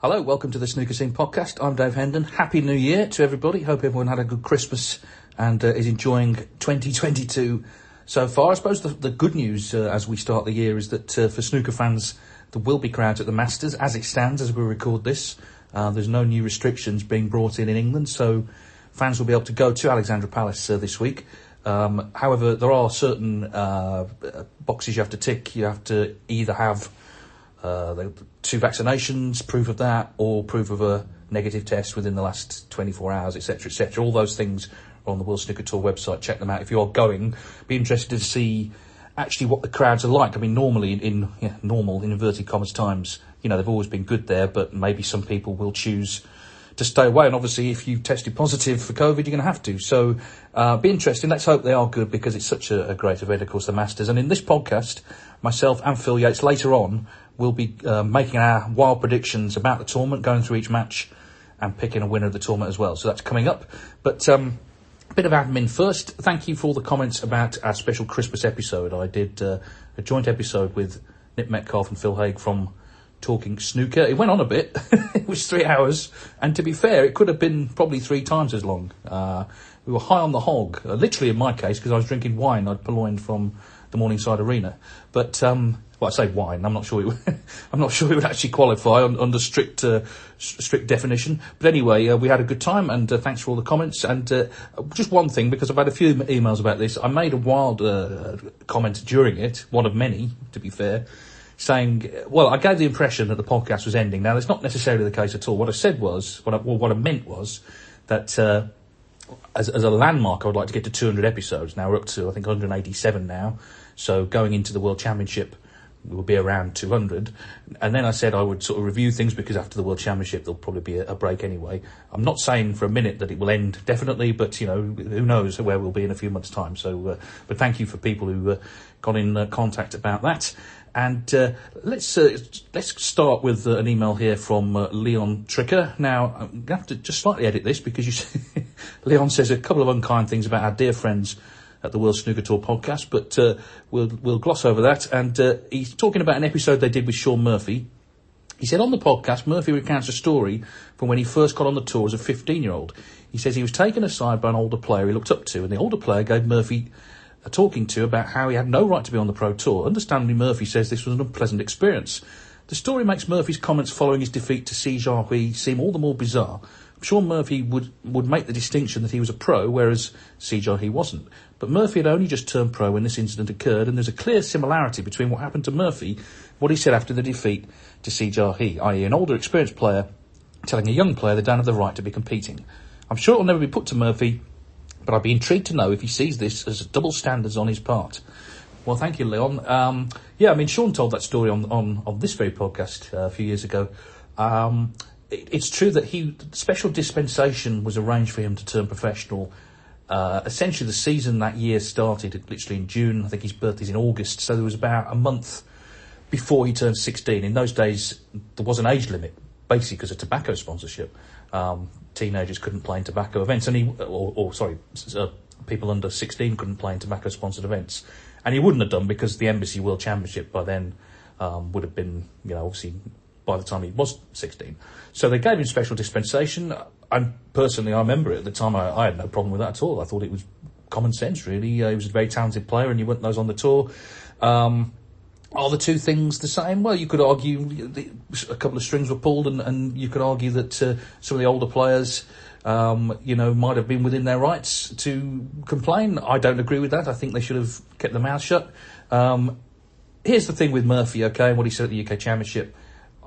Hello, welcome to the Snooker Scene podcast. I'm Dave Hendon. Happy New Year to everybody. Hope everyone had a good Christmas and uh, is enjoying 2022 so far. I suppose the, the good news uh, as we start the year is that uh, for snooker fans, there will be crowds at the Masters as it stands as we record this. Uh, there's no new restrictions being brought in in England, so fans will be able to go to Alexandra Palace uh, this week. Um, however, there are certain uh, boxes you have to tick. You have to either have uh, two vaccinations, proof of that, or proof of a negative test within the last 24 hours, etc., etc. All those things are on the World Snooker Tour website. Check them out if you are going. Be interested to see actually what the crowds are like. I mean, normally in, in yeah, normal, in inverted commas times, you know, they've always been good there, but maybe some people will choose to stay away. And obviously, if you tested positive for COVID, you're going to have to. So, uh, be interesting. Let's hope they are good because it's such a, a great event, of course, the Masters. And in this podcast, myself and Phil Yates later on we'll be uh, making our wild predictions about the tournament, going through each match and picking a winner of the tournament as well. So that's coming up. But um, a bit of admin first. Thank you for all the comments about our special Christmas episode. I did uh, a joint episode with Nick Metcalf and Phil Haigh from Talking Snooker. It went on a bit. it was three hours, and to be fair, it could have been probably three times as long. Uh, we were high on the hog, uh, literally in my case, because I was drinking wine I'd purloined from the Morningside Arena. But um, well, I say wine. I'm not sure. It would, I'm not sure it would actually qualify on, under strict uh, strict definition. But anyway, uh, we had a good time, and uh, thanks for all the comments. And uh, just one thing, because I've had a few emails about this, I made a wild uh, comment during it, one of many, to be fair, saying, well, I gave the impression that the podcast was ending. Now, that's not necessarily the case at all. What I said was, what I, well, what I meant was that. Uh, as, as a landmark, I would like to get to 200 episodes. Now we're up to, I think, 187 now. So going into the World Championship, will be around 200. And then I said I would sort of review things because after the World Championship there'll probably be a, a, break anyway. I'm not saying for a minute that it will end definitely, but you know who knows where we'll be in a few months' time. So, uh, but thank you for people who uh, got in uh, contact about that. And uh, let's uh, let's start with uh, an email here from Leon Tricker. Now I'm going to have to just slightly edit this because you Leon says a couple of unkind things about our dear friends at the World Snooker Tour podcast, but uh, we'll we'll gloss over that. And uh, he's talking about an episode they did with Shaun Murphy. He said on the podcast, Murphy recounts a story from when he first got on the tour as a 15 year old. He says he was taken aside by an older player he looked up to, and the older player gave Murphy a talking to about how he had no right to be on the pro tour. Understandably, Murphy says this was an unpleasant experience. The story makes Murphy's comments following his defeat to Si Jiahui seem all the more bizarre. Shaun Murphy would, would make the distinction that he was a pro, whereas Si he wasn't. But Murphy had only just turned pro when this incident occurred, and there's a clear similarity between what happened to Murphy what he said after the defeat to Si Jiahui, i.e. an older experienced player telling a young player they don't have the right to be competing. I'm sure it will never be put to Murphy, but I'd be intrigued to know if he sees this as double standards on his part. Well, thank you, Leon. Um, yeah, I mean, Shaun told that story on, on, on this very podcast uh, a few years ago. Um, it's true that he special dispensation was arranged for him to turn professional uh, essentially, the season that year started literally in June. I think his birthday's in August, so there was about a month before he turned 16. In those days, there was an age limit, basically because of tobacco sponsorship. Um, teenagers couldn't play in tobacco events, and he, or, or sorry, uh, people under 16 couldn't play in tobacco sponsored events. And he wouldn't have done because the Embassy World Championship by then um, would have been, you know, obviously by the time he was 16. So they gave him special dispensation. And personally, I remember it at the time. I, I had no problem with that at all. I thought it was common sense, really. Uh, he was a very talented player, and you want those on the tour. Um, are the two things the same? Well, you could argue the, a couple of strings were pulled, and, and you could argue that uh, some of the older players, um, you know, might have been within their rights to complain. I don't agree with that. I think they should have kept their mouth shut. Um, here's the thing with Murphy, okay, and what he said at the UK Championship.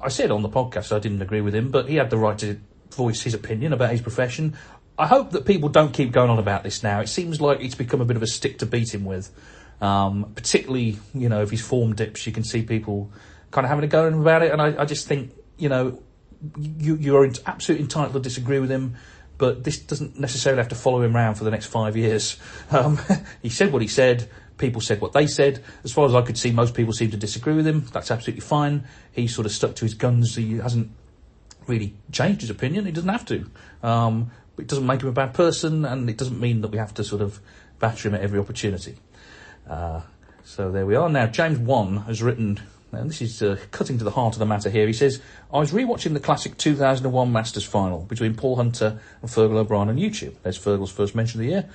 I said on the podcast I didn't agree with him, but he had the right to voice his opinion about his profession. I hope that people don't keep going on about this now. It seems like it's become a bit of a stick to beat him with. Um, particularly, you know, if his form dips, you can see people kind of having a go at him about it. And I, I just think, you know, you, you are absolutely entitled to disagree with him, but this doesn't necessarily have to follow him around for the next five years. Um, he said what he said. People said what they said. As far as I could see, most people seemed to disagree with him. That's absolutely fine. He sort of stuck to his guns. He hasn't really changed his opinion. He doesn't have to. Um, it doesn't make him a bad person, and it doesn't mean that we have to sort of batter him at every opportunity. Uh, so there we are. Now, James Wan has written, and this is uh, cutting to the heart of the matter here. He says, I was rewatching the classic 2001 Masters final between Paul Hunter and Fergal O'Brien on YouTube. There's Fergal's first mention of the year.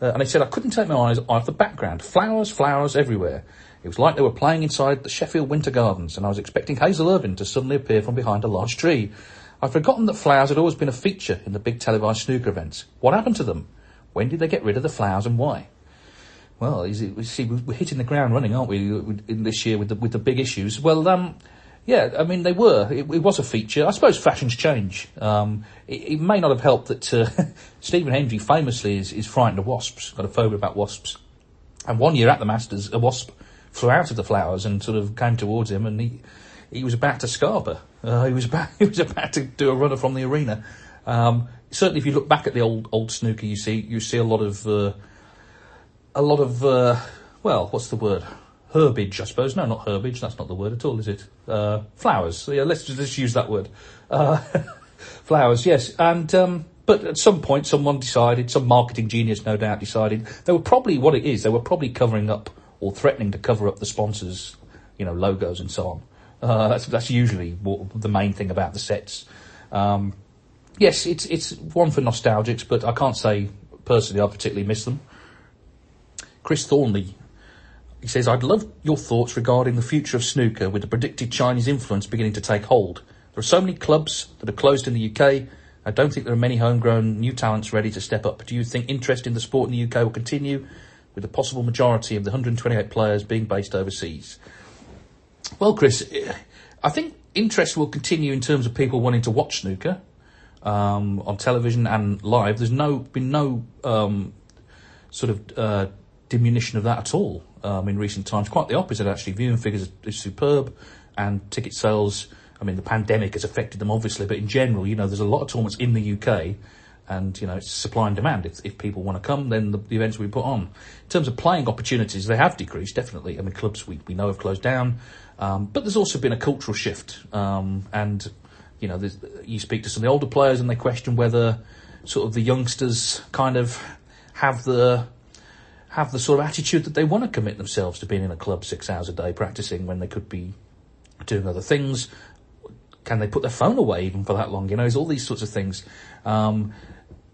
Uh, and he said, I couldn't take my eyes off the background. Flowers, flowers everywhere. It was like they were playing inside the Sheffield Winter Gardens, and I was expecting Hazel Irvine to suddenly appear from behind a large tree. I'd forgotten that flowers had always been a feature in the big televised snooker events. What happened to them? When did they get rid of the flowers and why? Well, it, see, we're hitting the ground running, aren't we, in this year with the with the big issues? Well, um, yeah, I mean they were. It, it, was a feature. I suppose fashions change. Um, it, it, may not have helped that uh, Stephen Hendry famously is, is frightened of wasps, got a phobia about wasps. And one year at the Masters, a wasp flew out of the flowers and sort of came towards him, and he he was about to scarper. Uh, he was about he was about to do a runner from the arena. Um, certainly, if you look back at the old old snooker, you see you see a lot of uh, a lot of uh, well, what's the word? Herbage, I suppose. No, not herbage. That's not the word at all, is it? Uh, flowers. Yeah, let's just use that word. Uh, flowers, yes. And um, but at some point, someone decided, some marketing genius, no doubt, decided they were probably what it is. They were probably covering up or threatening to cover up the sponsors, you know, logos and so on. Uh, that's that's usually what, the main thing about the sets. Um, yes, it's it's one for nostalgics, but I can't say personally I particularly miss them. Chris Thornley, he says, I'd love your thoughts regarding the future of snooker with the predicted Chinese influence beginning to take hold. There are so many clubs that are closed in the UK. I don't think there are many homegrown new talents ready to step up. Do you think interest in the sport in the UK will continue with the possible majority of the 128 players being based overseas? Well, Chris, I think interest will continue in terms of people wanting to watch snooker um, on television and live. There's no been no um, sort of uh, diminution of that at all um, in recent times. Quite the opposite, actually. Viewing figures is superb, and ticket sales. I mean, the pandemic has affected them obviously, but in general, you know, there's a lot of tournaments in the UK and you know it's supply and demand. If, if people want to come, then the, the, events we put on. In terms of playing opportunities, they have decreased definitely. I mean, clubs we, we know have closed down. Um, but there's also been a cultural shift, um, and you know, you speak to some of the older players and they question whether sort of the youngsters kind of have the have the sort of attitude that they want to commit themselves to being in a club six hours a day practicing when they could be doing other things. Can they put their phone away even for that long? You know, it's all these sorts of things. Um,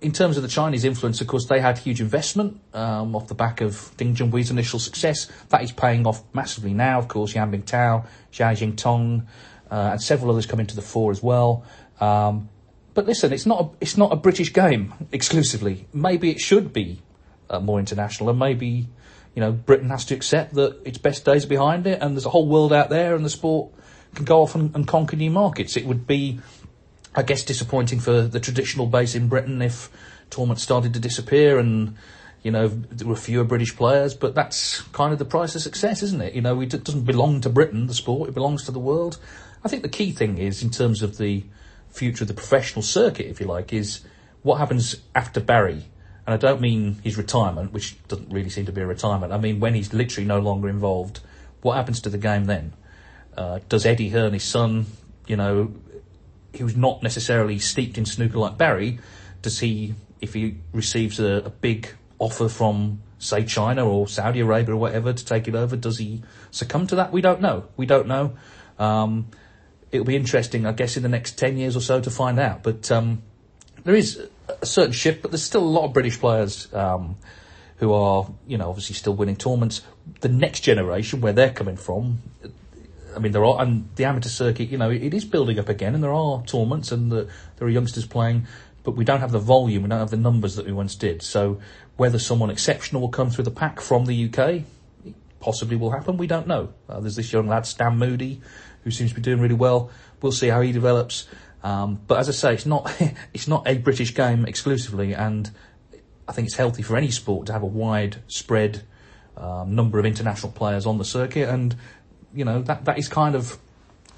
in terms of the Chinese influence, of course, they had huge investment um, off the back of Ding Junhui's initial success. That is paying off massively now. Of course, Yan Bingtao, Zhao Xintong, uh, and several others come into the fore as well. Um, but listen, it's not a, it's not a British game exclusively. Maybe it should be uh, more international, and maybe you know Britain has to accept that its best days are behind it, and there's a whole world out there, and the sport can go off and, and conquer new markets. It would be I guess disappointing for the traditional base in Britain if tournaments started to disappear and you know there were fewer British players. But that's kind of the price of success, isn't it? You know, it doesn't belong to Britain, the sport; it belongs to the world. I think the key thing is in terms of the future of the professional circuit, if you like, is what happens after Barry. And I don't mean his retirement, which doesn't really seem to be a retirement. I mean when he's literally no longer involved. What happens to the game then? Uh, does Eddie Hearn, his son, you know, who's not necessarily steeped in snooker like Barry, does he, if he receives a, a big offer from, say, China or Saudi Arabia or whatever to take it over, does he succumb to that? We don't know. We don't know. Um, it'll be interesting, I guess, in the next 10 years or so to find out. But um, there is a certain shift, but there's still a lot of British players um, who are, you know, obviously still winning tournaments. The next generation, where they're coming from, I mean, there are, and the amateur circuit, you know, it is building up again, and there are tournaments, and the, there are youngsters playing, but we don't have the volume, we don't have the numbers that we once did. So whether someone exceptional will come through the pack from the UK, possibly will happen. We don't know. Uh, there's this young lad, Stan Moody, who seems to be doing really well. We'll see how he develops. Um, but as I say, it's not it's not a British game exclusively, and I think it's healthy for any sport to have a wide spread um, number of international players on the circuit, and you know that that is kind of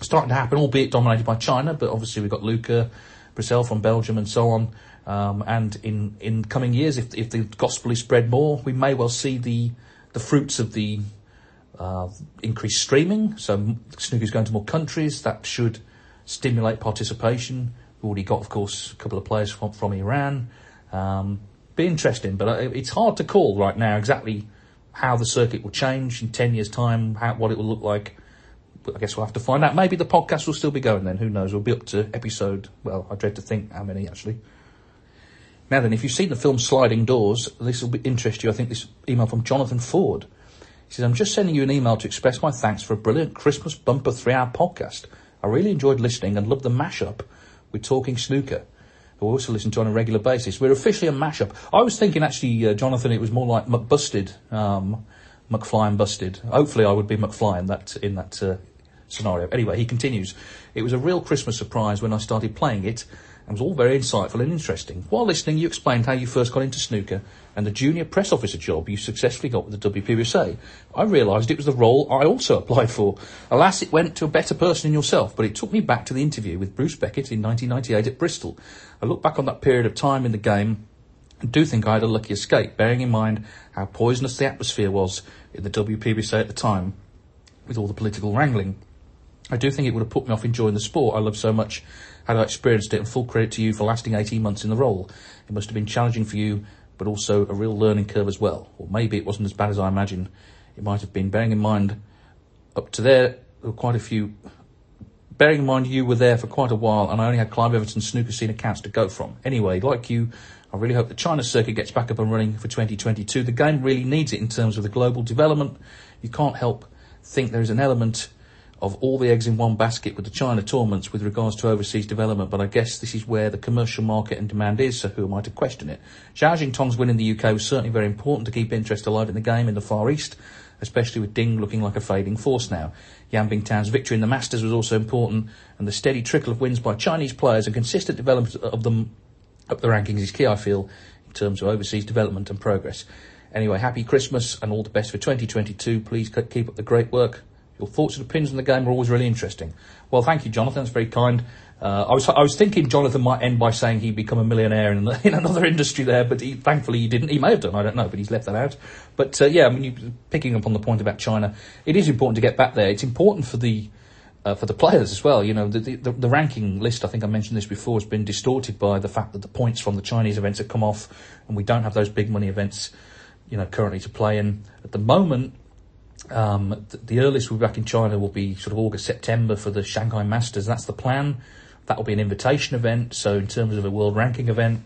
starting to happen, albeit dominated by China. But obviously, we've got Luca Brecel from Belgium and so on. Um, and in, in coming years, if if the gospel is spread more, we may well see the the fruits of the uh, increased streaming. So snooker is going to more countries. That should stimulate participation. We've already got, of course, a couple of players from, from Iran. Um, be interesting, but uh, it's hard to call right now exactly how the circuit will change in 10 years' time, how, what it will look like. But I guess we'll have to find out. Maybe the podcast will still be going then. Who knows? We'll be up to episode, well, I dread to think how many actually. Now then, if you've seen the film Sliding Doors, this will be interest you. I think this email from Jonathan Ford. He says, I'm just sending you an email to express my thanks for a brilliant Christmas bumper three hour podcast. I really enjoyed listening and loved the mashup with Talking Snooker, who I also listen to on a regular basis. We're officially a mashup. I was thinking, actually, uh, Jonathan, it was more like McBusted, um, McFly and Busted. Hopefully, I would be McFly in that, in that uh, scenario. Anyway, he continues. It was a real Christmas surprise when I started playing it and was all very insightful and interesting. While listening, you explained how you first got into snooker and the junior press officer job you successfully got with the WPBSA. I realised it was the role I also applied for. Alas, it went to a better person in yourself, but it took me back to the interview with Bruce Beckett in 1998 at Bristol. I look back on that period of time in the game and do think I had a lucky escape, bearing in mind how poisonous the atmosphere was in the WPBSA at the time with all the political wrangling. I do think it would have put me off enjoying the sport I love so much had I experienced it, and full credit to you for lasting 18 months in the role. It must have been challenging for you, but also a real learning curve as well. Or maybe it wasn't as bad as I imagined it might have been, bearing in mind up to there, there were quite a few. Bearing in mind you were there for quite a while, and I only had Clive Everton snooker scene accounts to go from. Anyway, like you, I really hope the China circuit gets back up and running for 2022. The game really needs it in terms of the global development. You can't help think there is an element of all the eggs in one basket with the China tournaments with regards to overseas development, but I guess this is where the commercial market and demand is, so who am I to question it? Zhao Xintong's win in the UK was certainly very important to keep interest alive in the game in the Far East, especially with Ding looking like a fading force now. Yan Bingtao's victory in the Masters was also important, and the steady trickle of wins by Chinese players and consistent development of them up the rankings is key, I feel, in terms of overseas development and progress. Anyway, happy Christmas and all the best for 2022. Please keep up the great work. Your thoughts and opinions on the game are always really interesting. Well, thank you, Jonathan. That's very kind. Uh, I was I was thinking Jonathan might end by saying he'd become a millionaire in, in another industry there, but he, thankfully he didn't. He may have done. I don't know, but he's left that out. But uh, yeah, I mean, you, picking up on the point about China, it is important to get back there. It's important for the uh, for the players as well. You know, the, the, the ranking list. I think I mentioned this before. Has been distorted by the fact that the points from the Chinese events have come off, and we don't have those big money events. You know, currently to play in. At the moment, um, the, earliest we'll be back in China will be sort of August, September for the Shanghai Masters. That's the plan. That will be an invitation event. So in terms of a world ranking event,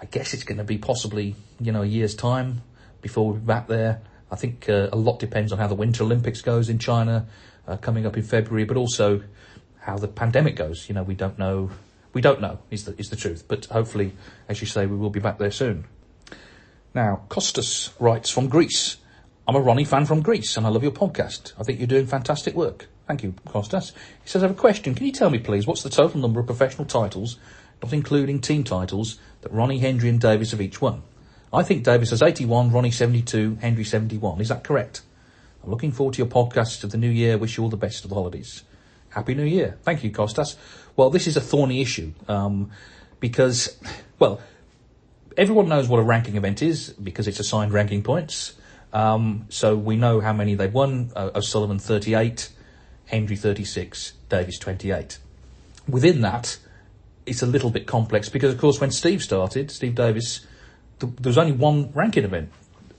I guess it's going to be possibly, you know, a year's time before we're back there. I think uh, a lot depends on how the Winter Olympics goes in China uh, coming up in February, but also how the pandemic goes. You know, we don't know. We don't know is the is the truth. But hopefully, as you say, we will be back there soon. Now, Costas writes from Greece. I'm a Ronnie fan from Greece and I love your podcast. I think you're doing fantastic work. Thank you, Costas. He says, I have a question. Can you tell me, please, what's the total number of professional titles, not including team titles, that Ronnie, Hendry and Davis have each won? I think Davis has 81, Ronnie 72, Hendry 71. Is that correct? I'm looking forward to your podcast of the new year. Wish you all the best of the holidays. Happy New Year. Thank you, Costas. Well, this is a thorny issue um, because, well, everyone knows what a ranking event is because it's assigned ranking points. Um, so we know how many they've won. Uh, O'Sullivan 38, Hendry 36, Davis 28. Within that, it's a little bit complex because, of course, when Steve started, Steve Davis, th- there was only one ranking event.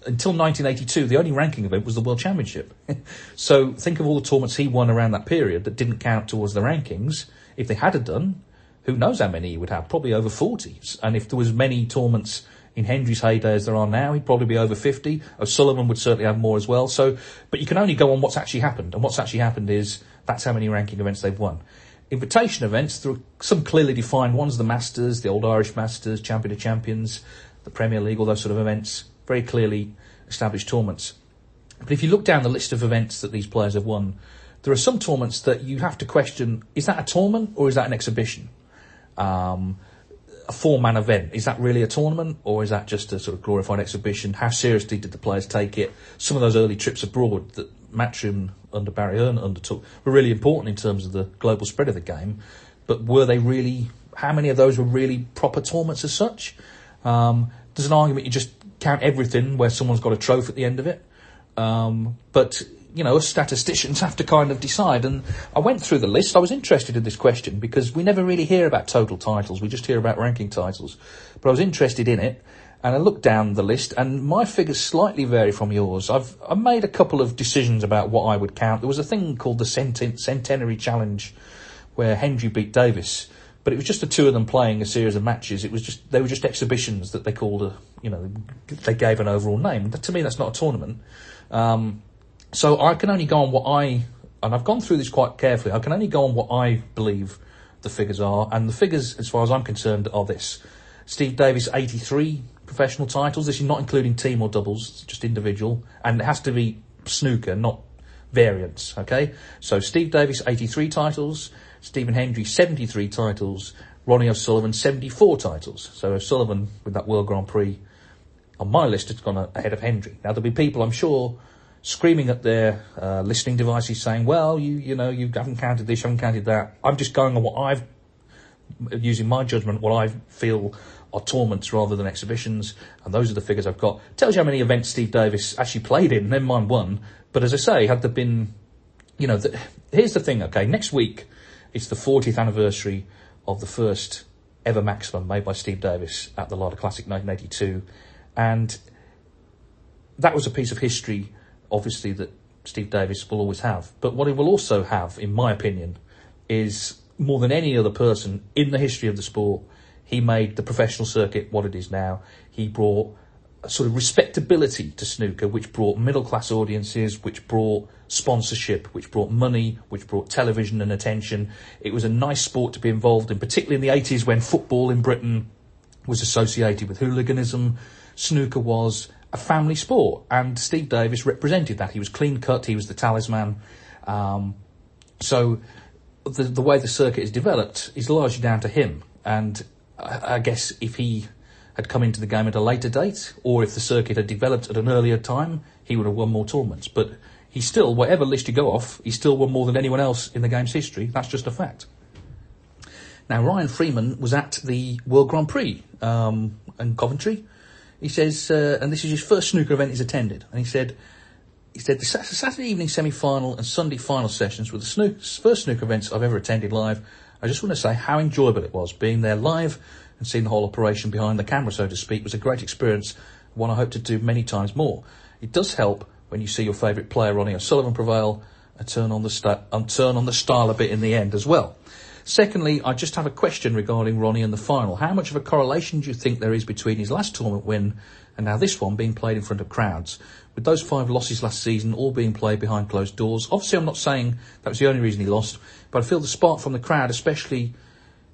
Until 1982, the only ranking event was the World Championship. so think of all the tournaments he won around that period that didn't count towards the rankings. If they had done, who knows how many he would have? Probably over 40. And if there was many tournaments in Hendry's heyday as there are now, he'd probably be over 50. O'Sullivan would certainly have more as well. So, but you can only go on what's actually happened. And what's actually happened is that's how many ranking events they've won. Invitation events, there are some clearly defined ones, the Masters, the Old Irish Masters, Champion of Champions, the Premier League, all those sort of events, very clearly established tournaments. But if you look down the list of events that these players have won, there are some tournaments that you have to question, is that a tournament or is that an exhibition? Um, a four-man event, is that really a tournament or is that just a sort of glorified exhibition? How seriously did the players take it? Some of those early trips abroad that Matchroom under Barry Hearn undertook were really important in terms of the global spread of the game, but were they really, how many of those were really proper tournaments as such? Um, there's an argument you just count everything where someone's got a trophy at the end of it. Um, but you know, us statisticians have to kind of decide. And I went through the list. I was interested in this question because we never really hear about total titles. We just hear about ranking titles. But I was interested in it. And I looked down the list, and my figures slightly vary from yours. I've I made a couple of decisions about what I would count. There was a thing called the Centen- Centenary Challenge, where Hendry beat Davis, but it was just the two of them playing a series of matches. It was just they were just exhibitions that they called a you know they gave an overall name. To me, that's not a tournament. Um, so I can only go on what I, and I've gone through this quite carefully, I can only go on what I believe the figures are, and the figures, as far as I'm concerned, are this. Steve Davis, 83 professional titles. This is not including team or doubles, just individual, and it has to be snooker, not variants, okay? So Steve Davis, 83 titles, Stephen Hendry, 73 titles, Ronnie O'Sullivan, 74 titles. So O'Sullivan, with that World Grand Prix on my list, has gone ahead of Hendry. Now, there'll be people, I'm sure, screaming at their uh, listening devices saying, well, you, you know, you haven't counted this, you haven't counted that. I'm just going on what I've, using my judgment, what I feel are tournaments rather than exhibitions, and those are the figures I've got. Tells you how many events Steve Davis actually played in, never mind one. But as I say, had there been, you know, the, here's the thing, okay, next week it's the 40th anniversary of the first ever maximum made by Steve Davis at the Lada Classic 1982, and that was a piece of history obviously that Steve Davis will always have. But what he will also have, in my opinion, is more than any other person in the history of the sport, he made the professional circuit what it is now. He brought a sort of respectability to snooker, which brought middle class audiences, which brought sponsorship, which brought money, which brought television and attention. It was a nice sport to be involved in, particularly in the 80s when football in Britain was associated with hooliganism. Snooker was a family sport, and Steve Davis represented that. He was clean cut, he was the talisman. Um, so the, the way the circuit is developed is largely down to him. And I, I guess if he had come into the game at a later date, or if the circuit had developed at an earlier time, he would have won more tournaments. But he still, whatever list you go off, he still won more than anyone else in the game's history. That's just a fact. Now, Ryan Freeman was at the World Grand Prix um, in Coventry he says, uh, and this is his first snooker event he's attended, and he said, he said the Saturday evening semi-final and Sunday final sessions were the first snooker events I've ever attended live. I just want to say how enjoyable it was being there live and seeing the whole operation behind the camera, so to speak, was a great experience, one I hope to do many times more. It does help when you see your favourite player, Ronnie O'Sullivan, prevail and turn on the st- and turn on the style a bit in the end as well. Secondly, I just have a question regarding Ronnie and the final. How much of a correlation do you think there is between his last tournament win and now this one being played in front of crowds? With those five losses last season all being played behind closed doors, obviously I'm not saying that was the only reason he lost, but I feel the spark from the crowd, especially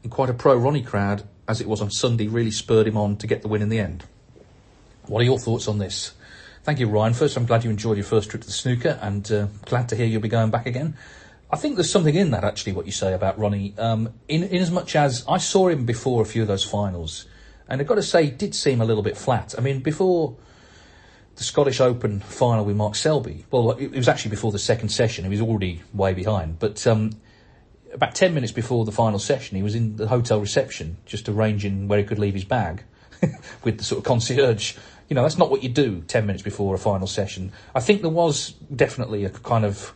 in quite a pro Ronnie crowd, as it was on Sunday, really spurred him on to get the win in the end. What are your thoughts on this? Thank you, Ryan. First, I'm glad you enjoyed your first trip to the snooker and uh, glad to hear you'll be going back again. I think there's something in that actually what you say about Ronnie. Um, in in as much as I saw him before a few of those finals, and I've got to say, did seem a little bit flat. I mean, before the Scottish Open final with Mark Selby, well, it was actually before the second session. He was already way behind, but um, about ten minutes before the final session, he was in the hotel reception just arranging where he could leave his bag with the sort of concierge. You know, that's not what you do ten minutes before a final session. I think there was definitely a kind of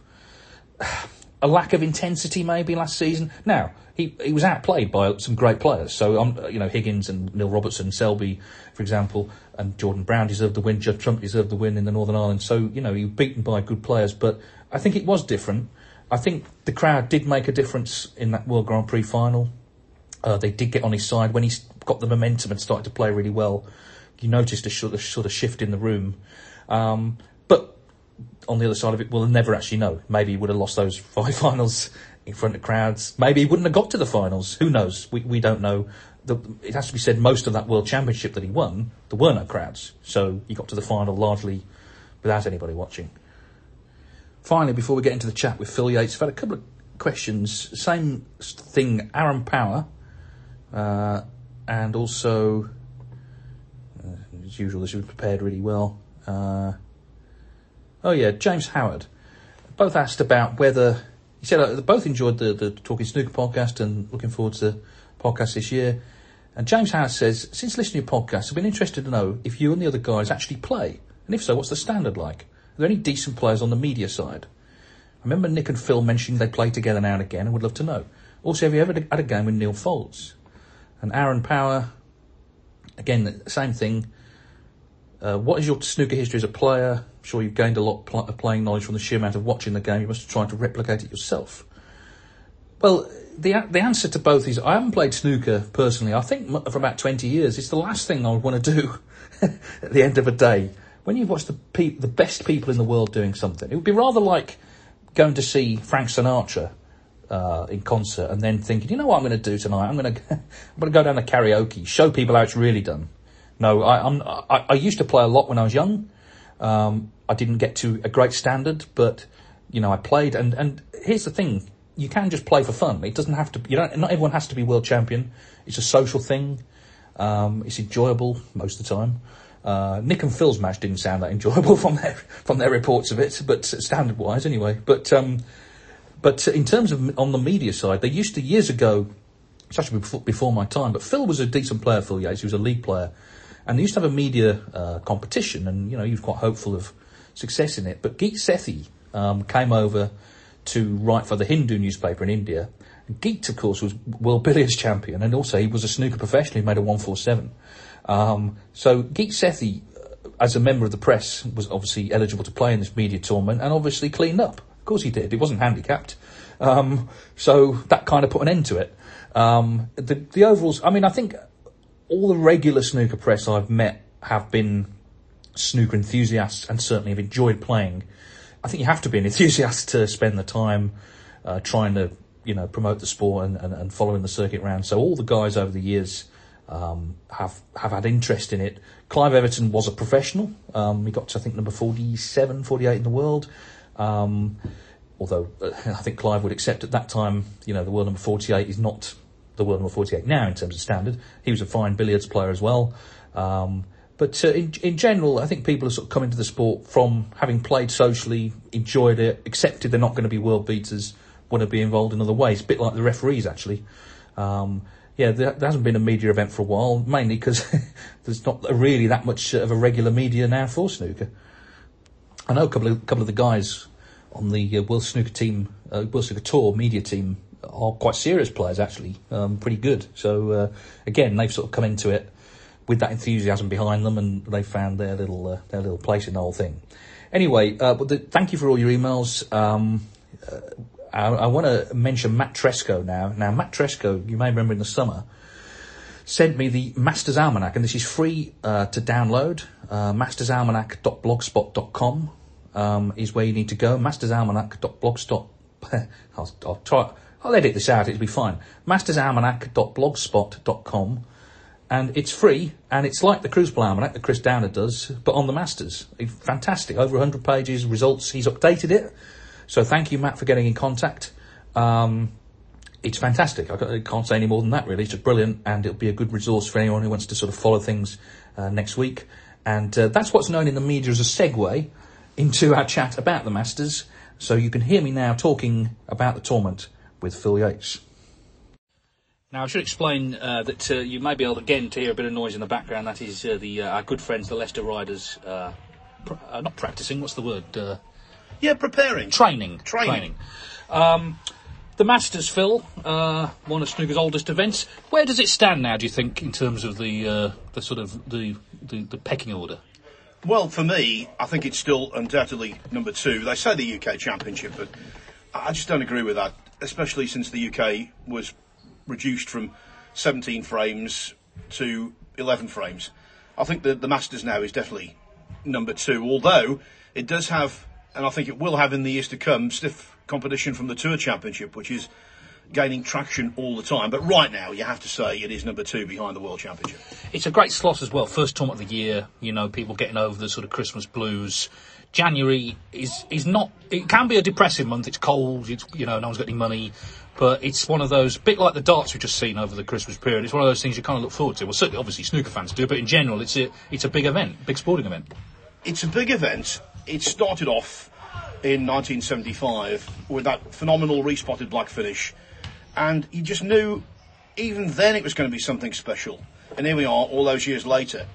a lack of intensity maybe last season. Now he he was outplayed by some great players. So um, you know Higgins and Neil Robertson, Selby, for example, and Jordan Brown deserved the win. Judd Trump deserved the win in the Northern Ireland. So you know he was beaten by good players, but I think it was different. I think the crowd did make a difference in that World Grand Prix final. Uh, they did get on his side when he got the momentum and started to play really well. You noticed a sort of, sort of shift in the room. Um, but on the other side of it, we'll never actually know. Maybe he would have lost those five finals in front of crowds. Maybe he wouldn't have got to the finals. Who knows? We, we don't know. The, it has to be said, most of that World Championship that he won, there were no crowds. So he got to the final largely without anybody watching. Finally, before we get into the chat with Phil Yates, I've had a couple of questions. Same thing, Aaron Power, uh, and also, uh, as usual, this was prepared really well. Uh, oh yeah, James Howard. Both asked about whether he said uh, they both enjoyed the, the Talking Snooker podcast and looking forward to the podcast this year. And James Howard says, since listening to your podcast, I've been interested to know if you and the other guys actually play, and if so, what's the standard like? Are there any decent players on the media side? I remember Nick and Phil mentioning they play together now and again, and would love to know. Also, have you ever had a game with Neil Foulds? And Aaron Power, again, same thing. Uh, what is your snooker history as a player? Sure you've gained a lot of playing knowledge from the sheer amount of watching the game. You must have tried to replicate it yourself. Well, the the answer to both is I haven't played snooker personally. I think for about 20 years. It's the last thing I would want to do at the end of a day. When you've watched the pe- the best people in the world doing something, it would be rather like going to see Frank Sinatra uh, in concert and then thinking, you know what I'm going to do tonight? I'm going to I'm going to go down to karaoke, show people how it's really done. No, I, I'm, I, I used to play a lot when I was young. Um, I didn't get to a great standard, but you know I played. And and here's the thing: you can just play for fun. It doesn't have to. You don't. Not everyone has to be world champion. It's a social thing. Um, it's enjoyable most of the time. Uh, Nick and Phil's match didn't sound that enjoyable from their from their reports of it, but standard wise anyway. But um, but in terms of on the media side, they used to years ago. It's actually before, my time, but Phil was a decent player. Phil Yates, he was a league player, and they used to have a media uh, competition, and you know he was quite hopeful of success in it. But Geet Sethi um, came over to write for the Hindu newspaper in India. And Geet, of course, was world billiards champion, and also he was a snooker professional. He made a one four seven. Um, so Geet Sethi, uh, as a member of the press, was obviously eligible to play in this media tournament, and obviously cleaned up. Of course he did. He wasn't handicapped, um, so that kind of put an end to it. Um, the the overalls. I mean, I think all the regular snooker press I've met have been snooker enthusiasts and certainly have enjoyed playing. I think you have to be an enthusiast to spend the time uh, trying to, you know, promote the sport and, and, and, following the circuit round. So all the guys over the years um, have have had interest in it. Clive Everton was a professional. Um, he got to I think number 47, 48 in the world. Um, although uh, I think Clive would accept at that time, you know, the world number 48 is not the world number 48 now in terms of standard. He was a fine billiards player as well. Um, but uh, in, in general, I think people are sort of coming to the sport from having played socially, enjoyed it, accepted they're not going to be world beaters, want to be involved in other ways. A bit like the referees, actually. Um, yeah, there, there, hasn't been a media event for a while, mainly because there's not really that much of a regular media now for snooker. I know a couple of couple of the guys on the uh, World Snooker team, uh, World Snooker Tour media team are quite serious players actually, um, pretty good. So uh, again, they've sort of come into it with that enthusiasm behind them, and they found their little uh, their little place in the whole thing. Anyway, uh, but the, thank you for all your emails. Um, uh, I, I want to mention Matt Tresco now. Now, Matt Tresco, you may remember in the summer, sent me the Masters Almanac, and this is free uh, to download. Uh, mastersalmanac.blogspot.com um, is where you need to go. Mastersalmanac.blogspot. I'll, I'll try. I'll edit this out. It'll be fine. Mastersalmanac.blogspot.com and it's free, and it's like the Crucible Almanac that Chris Downer does, but on the Masters. Fantastic, over 100 pages, results. He's updated it, so thank you, Matt, for getting in contact. Um, it's fantastic. I can't say any more than that, really. It's just brilliant, and it'll be a good resource for anyone who wants to sort of follow things uh, next week. And uh, that's what's known in the media as a segue into our chat about the Masters. So you can hear me now talking about the tournament with Phil Yates. Now, I should explain uh, that uh, you may be able again to hear a bit of noise in the background. That is uh, the uh, our good friends, the Leicester Riders, uh, pr- uh, not practicing. What's the word? yeah, preparing, training, training. training. Um, the Masters, Phil, uh, one of snooker's oldest events. Where does it stand now? Do you think, in terms of the uh, the sort of the, the, the pecking order? Well, for me, I think it's still undoubtedly number two. They say the UK Championship, but I just don't agree with that, especially since the UK was reduced from 17 frames to 11 frames. I think that the Masters now is definitely number two, although it does have, and I think it will have in the years to come, stiff competition from the Tour Championship, which is gaining traction all the time. But right now, you have to say it is number two behind the World Championship. It's a great slot as well. First tournament of the year. You know, people getting over the sort of Christmas blues. January is is not. It can be a depressing month. It's cold. It's you know, no one's got any money. But it's one of those, bit like the darts we've just seen over the Christmas period. It's one of those things you kind of look forward to. Well, certainly, obviously, snooker fans do, but in general, it's a it's a big event, big sporting event. It's a big event. It started off in 1975 with that phenomenal respotted black finish, and you just knew even then it was going to be something special. And here we are, all those years later.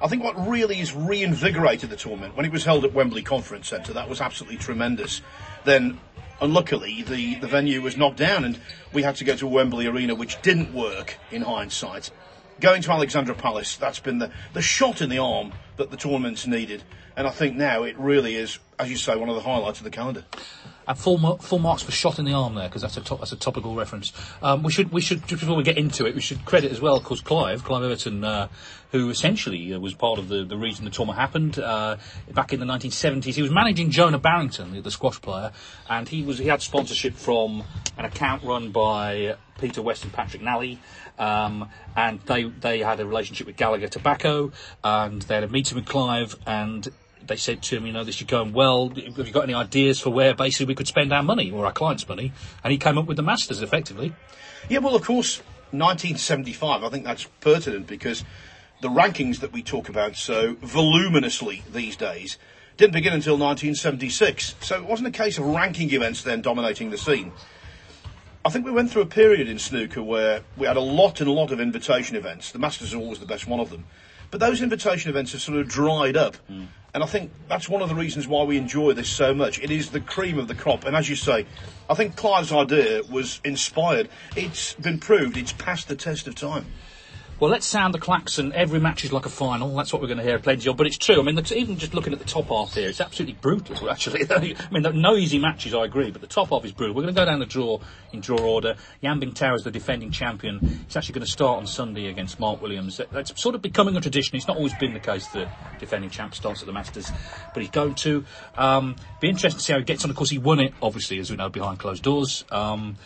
I think what really has reinvigorated the tournament when it was held at Wembley Conference Centre, that was absolutely tremendous. Then, unluckily, the, the venue was knocked down, and we had to go to Wembley Arena, which didn't work in hindsight. Going to Alexandra Palace, that's been the, the shot in the arm that the tournament's needed. And I think now it really is, as you say, one of the highlights of the calendar. And full, full marks for shot in the arm there, because that's a to- that's a topical reference. Um, we should we should just before we get into it, we should credit as well, of course, Clive Clive Everton, uh, who essentially uh, was part of the, the reason the trauma happened uh, back in the 1970s. He was managing Jonah Barrington, the, the squash player, and he was he had sponsorship from an account run by Peter West and Patrick Nally. Um, and they they had a relationship with Gallaher Tobacco, and they had a meeting with Clive, and they said to him, you know, this is going well. Have you got any ideas for where basically we could spend our money or our clients' money? And he came up with the Masters effectively. Yeah, well, of course, 1975, I think that's pertinent because the rankings that we talk about so voluminously these days didn't begin until 1976. So it wasn't a case of ranking events then dominating the scene. I think we went through a period in snooker where we had a lot and a lot of invitation events. The Masters are always the best one of them. But those invitation events have sort of dried up. Mm. And I think that's one of the reasons why we enjoy this so much. It is the cream of the crop. And as you say, I think Clive's idea was inspired. It's been proved, it's passed the test of time. Well, let's sound the klaxon. Every match is like a final. That's what we're going to hear plenty of. But it's true. I mean, even just looking at the top half here, it's absolutely brutal, actually. I mean, no easy matches, I agree, but the top half is brutal. We're going to go down the draw in draw order. Yan Bingtao is the defending champion. He's actually going to start on Sunday against Mark Williams. That's sort of becoming a tradition. It's not always been the case the defending champ starts at the Masters, but he's going to. Um, be interesting to see how he gets on. Of course, he won it, obviously, as we know, behind closed doors. Um,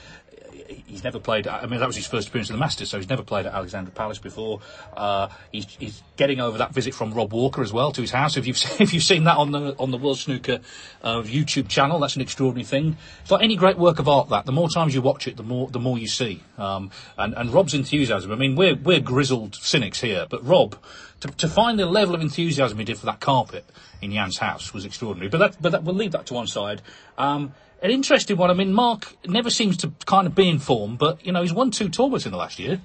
he's never played. I mean, that was his first appearance in the Masters, so he's never played at Alexandra Palace before. Uh, he's, he's, getting over that visit from Rob Walker as well to his house. If you've if you've seen that on the on the World Snooker uh, YouTube channel, that's an extraordinary thing. It's like any great work of art. That the more times you watch it, the more the more you see. Um, and and Rob's enthusiasm. I mean, we're we're grizzled cynics here, but Rob. To, to find the level of enthusiasm he did for that carpet in Yan's house was extraordinary. But that, but that, we'll leave that to one side. Um, an interesting one. I mean, Mark never seems to kind of be in form, but you know he's won two tournaments in the last year.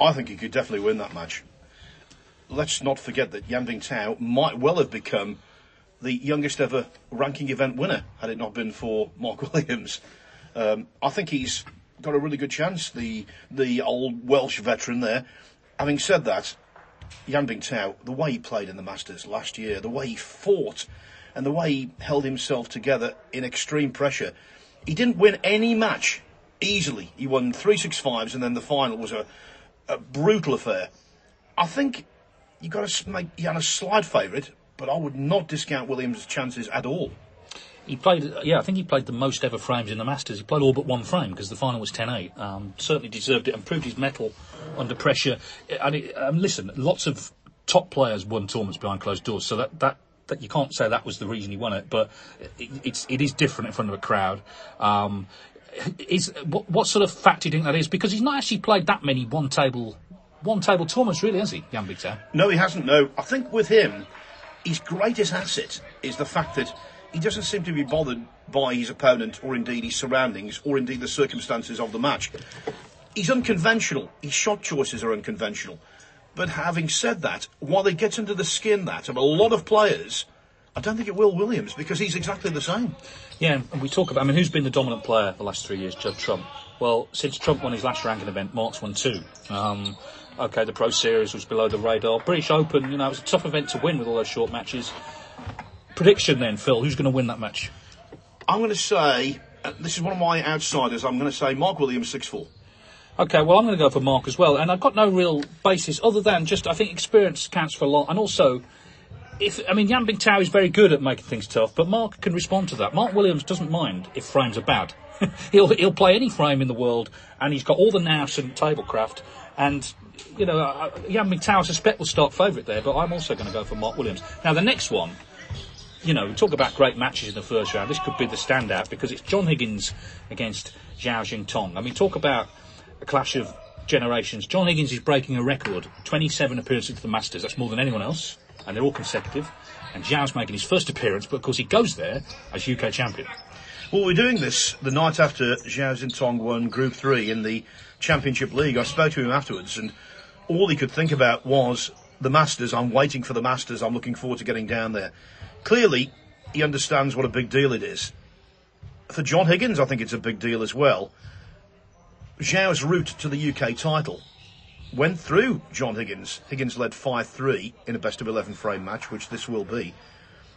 I think he could definitely win that match. Let's not forget that Yan Bingtao might well have become the youngest ever ranking event winner had it not been for Mark Williams. Um, I think he's got a really good chance. The the old Welsh veteran there. Having said that, Yan Bingtao, the way he played in the Masters last year, the way he fought and the way he held himself together in extreme pressure. He didn't win any match easily. He won three six fives, and then the final was a, a brutal affair. I think you've got to make Yan a slight favourite, but I would not discount Williams' chances at all. He played, yeah, I think he played the most ever frames in the Masters. He played all but one frame because the final was 10 8. Um, certainly deserved it and proved his mettle under pressure. And it, um, listen, lots of top players won tournaments behind closed doors, so that, that that you can't say that was the reason he won it, but it, it's it is different in front of a crowd. Um, is what, what, sort of fact do you think that is? Because he's not actually played that many one table one table tournaments, really, has he, Yan Bingtao? No, he hasn't. No, I think with him, his greatest asset is the fact that he doesn't seem to be bothered by his opponent, or indeed his surroundings, or indeed the circumstances of the match. He's unconventional. His shot choices are unconventional. But having said that, while it gets under the skin that of a lot of players, I don't think it will Williams because he's exactly the same. Yeah, and we talk about. I mean, who's been the dominant player the last three years? Judd Trump. Well, since Trump won his last ranking event, Mark's won two. Um, okay, the Pro Series was below the radar. British Open, you know, it was a tough event to win with all those short matches. Prediction then, Phil, who's going to win that match? I'm going to say uh, this is one of my outsiders. I'm going to say Mark Williams six four. Okay, well, I'm going to go for Mark as well, and I've got no real basis other than just I think experience counts for a lot, and also if I mean Yan Bingtao is very good at making things tough, but Mark can respond to that. Mark Williams doesn't mind if frames are bad. he'll he'll play any frame in the world, and he's got all the nous and tablecraft. And you know, uh, Yan Bingtao, I suspect will start favourite there, but I'm also going to go for Mark Williams. Now the next one. You know, we talk about great matches in the first round. This could be the standout because it's John Higgins against Zhao Xintong. I mean, talk about a clash of generations. John Higgins is breaking a record 27 appearances to the Masters. That's more than anyone else and they're all consecutive. And Zhao's making his first appearance, but of course he goes there as UK champion. Well, we're doing this the night after Zhao Xintong won Group 3 in the Championship League. I spoke to him afterwards, and all he could think about was the Masters. I'm waiting for the Masters. I'm looking forward to getting down there. Clearly, he understands what a big deal it is. For John Higgins, I think it's a big deal as well. Zhao's route to the UK title went through John Higgins. Higgins led 5-3 in a best of 11 frame match, which this will be.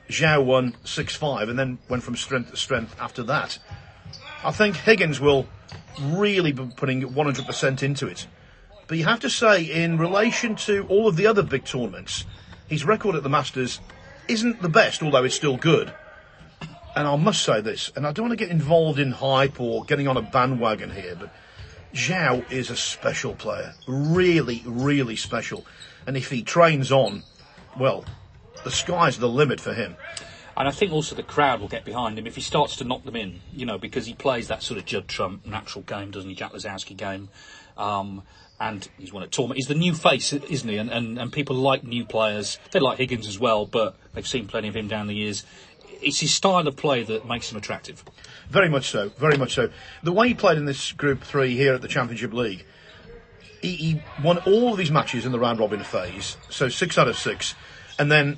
Zhao won 6-5 and then went from strength to strength after that. I think Higgins will really be putting 100% into it. But you have to say, in relation to all of the other big tournaments, his record at the Masters isn't the best, although it's still good. And I must say this, and I don't want to get involved in hype or getting on a bandwagon here, but Zhao is a special player. Really, really special. And if he trains on, well, the sky's the limit for him. And I think also the crowd will get behind him if he starts to knock them in, you know, because he plays that sort of Judd Trump natural game, doesn't he? Jack Lisowski game. Um, and he's won a tournament. He's the new face, isn't he? And, and, and people like new players. They like Higgins as well, but they've seen plenty of him down the years. It's his style of play that makes him attractive. Very much so. Very much so. The way he played in this Group Three here at the Championship League, he, he won all of his matches in the round robin phase, so six out of six, and then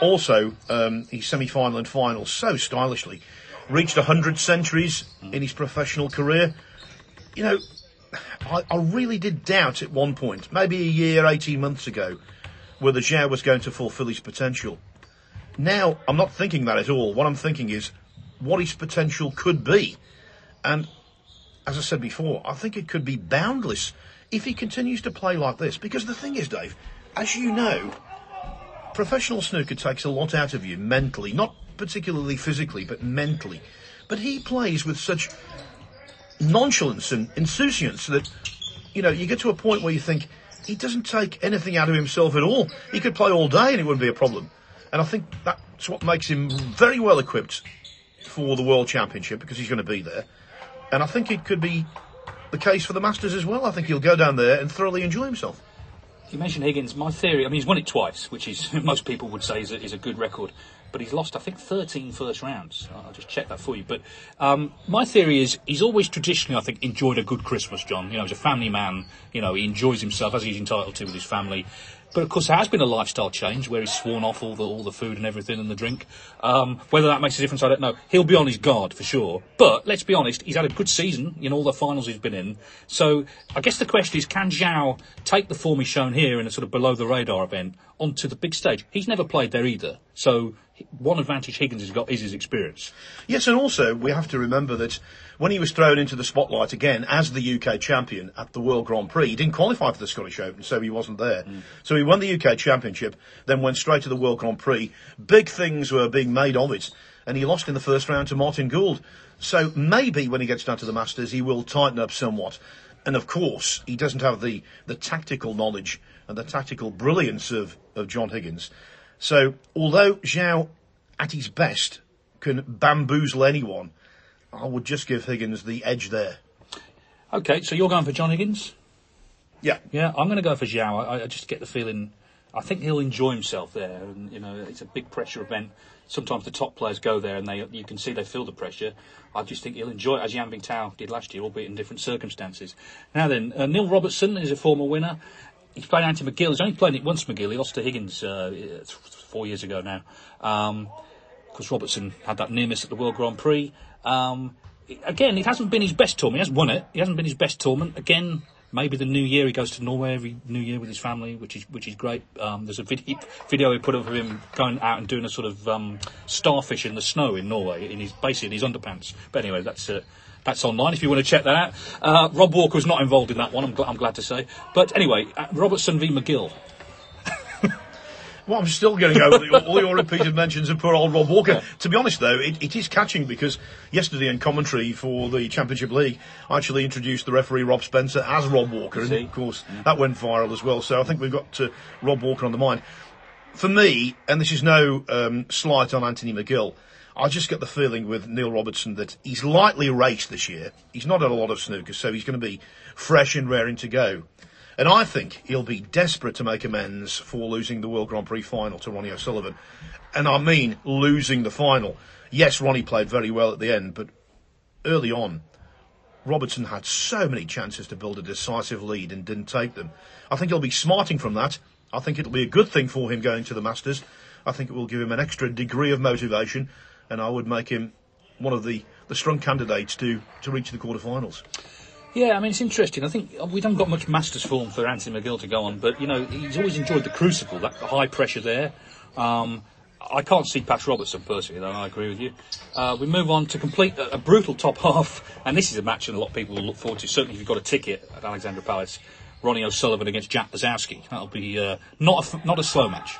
also um, his semi-final and final so stylishly reached 100 centuries in his professional career. You know, I, I, really did doubt at one point, maybe a year, 18 months ago, whether Zhao was going to fulfill his potential. Now, I'm not thinking that at all. What I'm thinking is, what his potential could be. And as I said before, I think it could be boundless if he continues to play like this. Because the thing is, Dave, as you know, professional snooker takes a lot out of you mentally, not particularly physically, but mentally. But he plays with such nonchalance and insouciance that, you know, you get to a point where you think he doesn't take anything out of himself at all. He could play all day and it wouldn't be a problem. And I think that's what makes him very well equipped for the World Championship because he's going to be there. And I think it could be the case for the Masters as well. I think he'll go down there and thoroughly enjoy himself. You mentioned Higgins. My theory, I mean, he's won it twice, which is most people would say is a, is a good record. But he's lost, I think, 13 first rounds. I'll just check that for you. But um, my theory is he's always traditionally, I think, enjoyed a good Christmas, John. You know, he's a family man. You know, he enjoys himself as he's entitled to with his family. But of course, there has been a lifestyle change where he's sworn off all the all the food and everything and the drink. Um, whether that makes a difference, I don't know. He'll be on his guard for sure. But let's be honest, he's had a good season in all the finals he's been in. So I guess the question is, can Zhao take the form he's shown here in a sort of below the radar event onto the big stage? He's never played there either. So one advantage Higgins has got is his experience. Yes, and also we have to remember that when he was thrown into the spotlight again as the UK champion at the World Grand Prix, he didn't qualify for the Scottish Open, so he wasn't there. Mm. So he won the UK Championship, then went straight to the World Grand Prix. Big things were being made of it, and he lost in the first round to Martin Gould. So maybe when he gets down to the Masters, he will tighten up somewhat. And of course, he doesn't have the, the tactical knowledge and the tactical brilliance of, of John Higgins. So although Zhao, at his best, can bamboozle anyone, I would just give Higgins the edge there. Okay, so you're going for John Higgins? Yeah. Yeah, I'm going to go for Zhao. I, I, just get the feeling, I think he'll enjoy himself there. And, you know, it's a big pressure event. Sometimes the top players go there and they, you can see they feel the pressure. I just think he'll enjoy it, as Yan Bingtao did last year, albeit in different circumstances. Now then, uh, Neil Robertson is a former winner. He's played Andy McGill. He's only played it once, McGill. He lost to Higgins uh, four years ago now. Um, Of course, Robertson had that near miss at the World Grand Prix. Um, again, it hasn't been his best tournament. He hasn't won it. He hasn't been his best tournament. Again, maybe the new year he goes to Norway every New Year with his family, which is which is great. Um, there's a video, video he put up of him going out and doing a sort of um, starfish in the snow in Norway in his basically in his underpants. But anyway, that's. Uh, that's online if you want to check that out. Uh, Rob Walker was not involved in that one, I'm, gl- I'm glad to say. But anyway, uh, Robertson v McGill. Well, I'm still getting over the, all your repeated mentions of poor old Rob Walker. To be honest, though, it, it is catching because yesterday in commentary for the Championship League, I actually introduced the referee Rob Spencer as Rob Walker, and of course that went viral as well. So I think we've got uh, Rob Walker on the mind. For me, and this is no um, slight on Anthony McGill, I just get the feeling with Neil Robertson that he's lightly raced this year. He's not had a lot of snooker, so he's going to be fresh and raring to go. And I think he'll be desperate to make amends for losing the World Grand Prix final to Ronnie O'Sullivan. And I mean losing the final. Yes, Ronnie played very well at the end, but early on, Robertson had so many chances to build a decisive lead and didn't take them. I think he'll be smarting from that. I think it'll be a good thing for him going to the Masters. I think it will give him an extra degree of motivation, and I would make him one of the, the strong candidates to, to reach the quarterfinals. Yeah, I mean, it's interesting. I think we haven't got much Masters form for Anthony McGill to go on, but, you know, he's always enjoyed the crucible, that high pressure there. Um, I can't see Pat Robertson personally, though, I agree with you. Uh, we move on to complete a, a brutal top half, and this is a match that a lot of people will look forward to, certainly if you've got a ticket at Alexandra Palace. Ronnie O'Sullivan against Jack Lisowski. That'll be uh, not, a, not a slow match.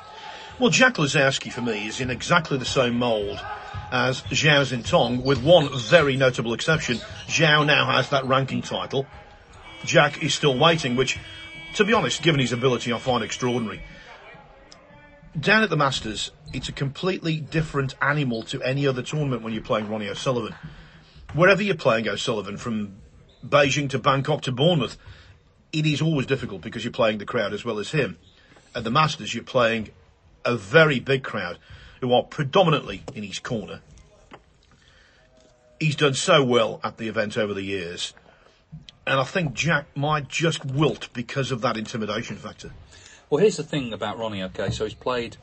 Well, Jack Lisowski for me is in exactly the same mould as Zhao Xintong, with one very notable exception. Zhao now has that ranking title. Jack is still waiting, which, to be honest, given his ability, I find extraordinary. Down at the Masters, it's a completely different animal to any other tournament when you're playing Ronnie O'Sullivan. Wherever you're playing O'Sullivan, from Beijing to Bangkok to Bournemouth, it is always difficult because you're playing the crowd as well as him. At the Masters, you're playing a very big crowd who are predominantly in his corner. He's done so well at the event over the years, and I think Jack might just wilt because of that intimidation factor. Well, here's the thing about Ronnie, okay? So he's played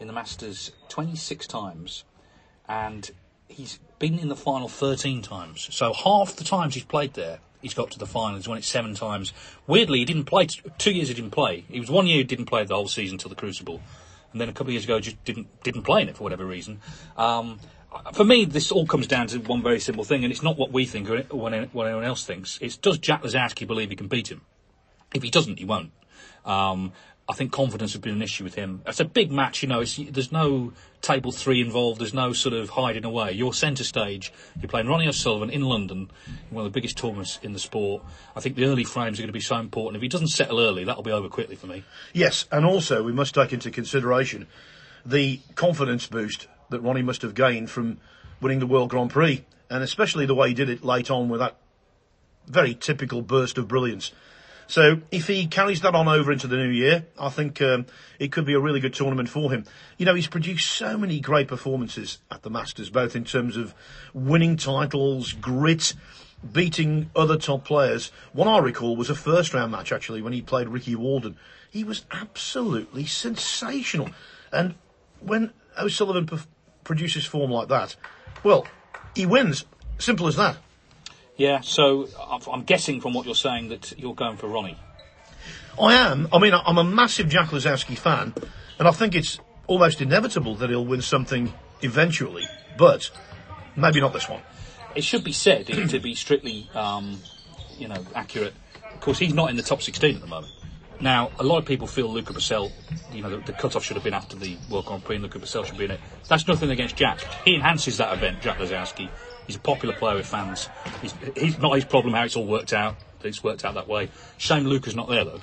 in the Masters 26 times, and he's been in the final 13 times. So half the times he's played there, he's got to the final. He's won it seven times. Weirdly, he didn't play, two years he didn't play. He was one year he didn't play the whole season till the Crucible. And then a couple of years ago, just didn't didn't play in it for whatever reason. Um, for me, this all comes down to one very simple thing, and it's not what we think or what anyone else thinks. It's does Jack Lisowski believe he can beat him? If he doesn't, he won't. Um, I think confidence has been an issue with him. It's a big match, you know. There's no table three involved. There's no sort of hiding away. You're centre stage. You're playing Ronnie O'Sullivan in London, one of the biggest tournaments in the sport. I think the early frames are going to be so important. If he doesn't settle early, that'll be over quickly for me. Yes, and also we must take into consideration the confidence boost that Ronnie must have gained from winning the World Grand Prix, and especially the way he did it late on with that very typical burst of brilliance. So if he carries that on over into the new year, I think um, it could be a really good tournament for him. You know, he's produced so many great performances at the Masters, both in terms of winning titles, grit, beating other top players. One I recall was a first round match actually when he played Ricky Walden. He was absolutely sensational. And when O'Sullivan produces form like that, well, he wins. Simple as that. Yeah, so I'm- guessing from what you're saying that you're going for Ronnie. I am. I mean, I'm a massive Jack Lisowski fan, and I think it's almost inevitable that he'll win something eventually, but maybe not this one. It should be said, to be strictly, um, you know, accurate. Of course, he's not in the top 16 at the moment. Now, a lot of people feel Luca Brecel, you know, the, the cut-off should have been after the World Grand Prix and Luca Brecel should be in it. That's nothing against Jack. He enhances that event, Jack Lisowski. He's a popular player with fans. He's, he's not his problem how it's all worked out. It's worked out that way. Shame Luca's not there, though.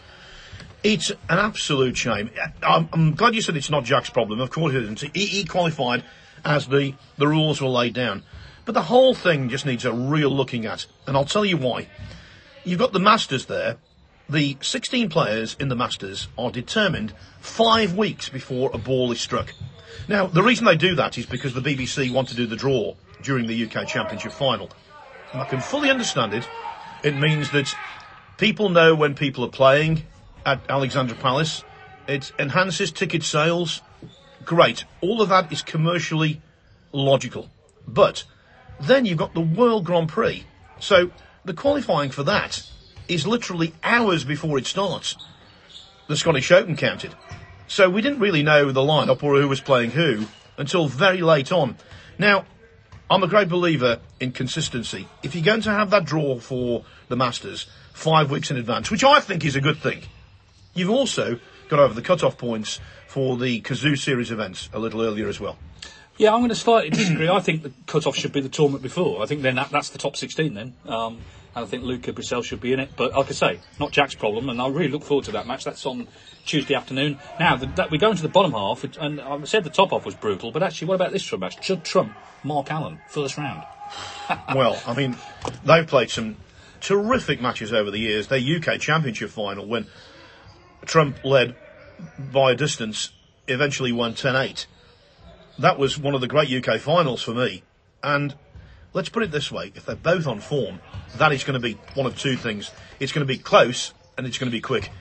It's an absolute shame. I'm, I'm glad you said it's not Jack's problem. Of course it isn't. He, he qualified as the, the rules were laid down. But the whole thing just needs a real looking at. And I'll tell you why. You've got the Masters there. The 16 players in the Masters are determined five weeks before a ball is struck. Now, the reason they do that is because the BBC want to do the draw during the UK Championship final. And I can fully understand it. It means that people know when people are playing at Alexandra Palace. It enhances ticket sales. Great. All of that is commercially logical. But then you've got the World Grand Prix. So the qualifying for that is literally hours before it starts. The Scottish Open counted. So we didn't really know the lineup or who was playing who until very late on. Now, I'm a great believer in consistency. If you're going to have that draw for the Masters five weeks in advance, which I think is a good thing, you've also got over the cut-off points for the Cazoo Series events a little earlier as well. Yeah, I'm going to slightly disagree. I think the cut-off should be the tournament before. I think then that, that's the top 16 then. Um, and I think Luca Brecel should be in it. But like I say, not Jack's problem, and I really look forward to that match. That's on Tuesday afternoon. Now, the, that, we go into the bottom half, and I said the top half was brutal, but actually, what about this Trump match? Judd Trump, Mark Allen, first round. well, I mean, they've played some terrific matches over the years. Their UK Championship final, when Trump led by a distance, eventually won 10 8 that was one of the great UK finals for me. And let's put it this way: if they're both on form, that is going to be one of two things. It's going to be close and it's going to be quick.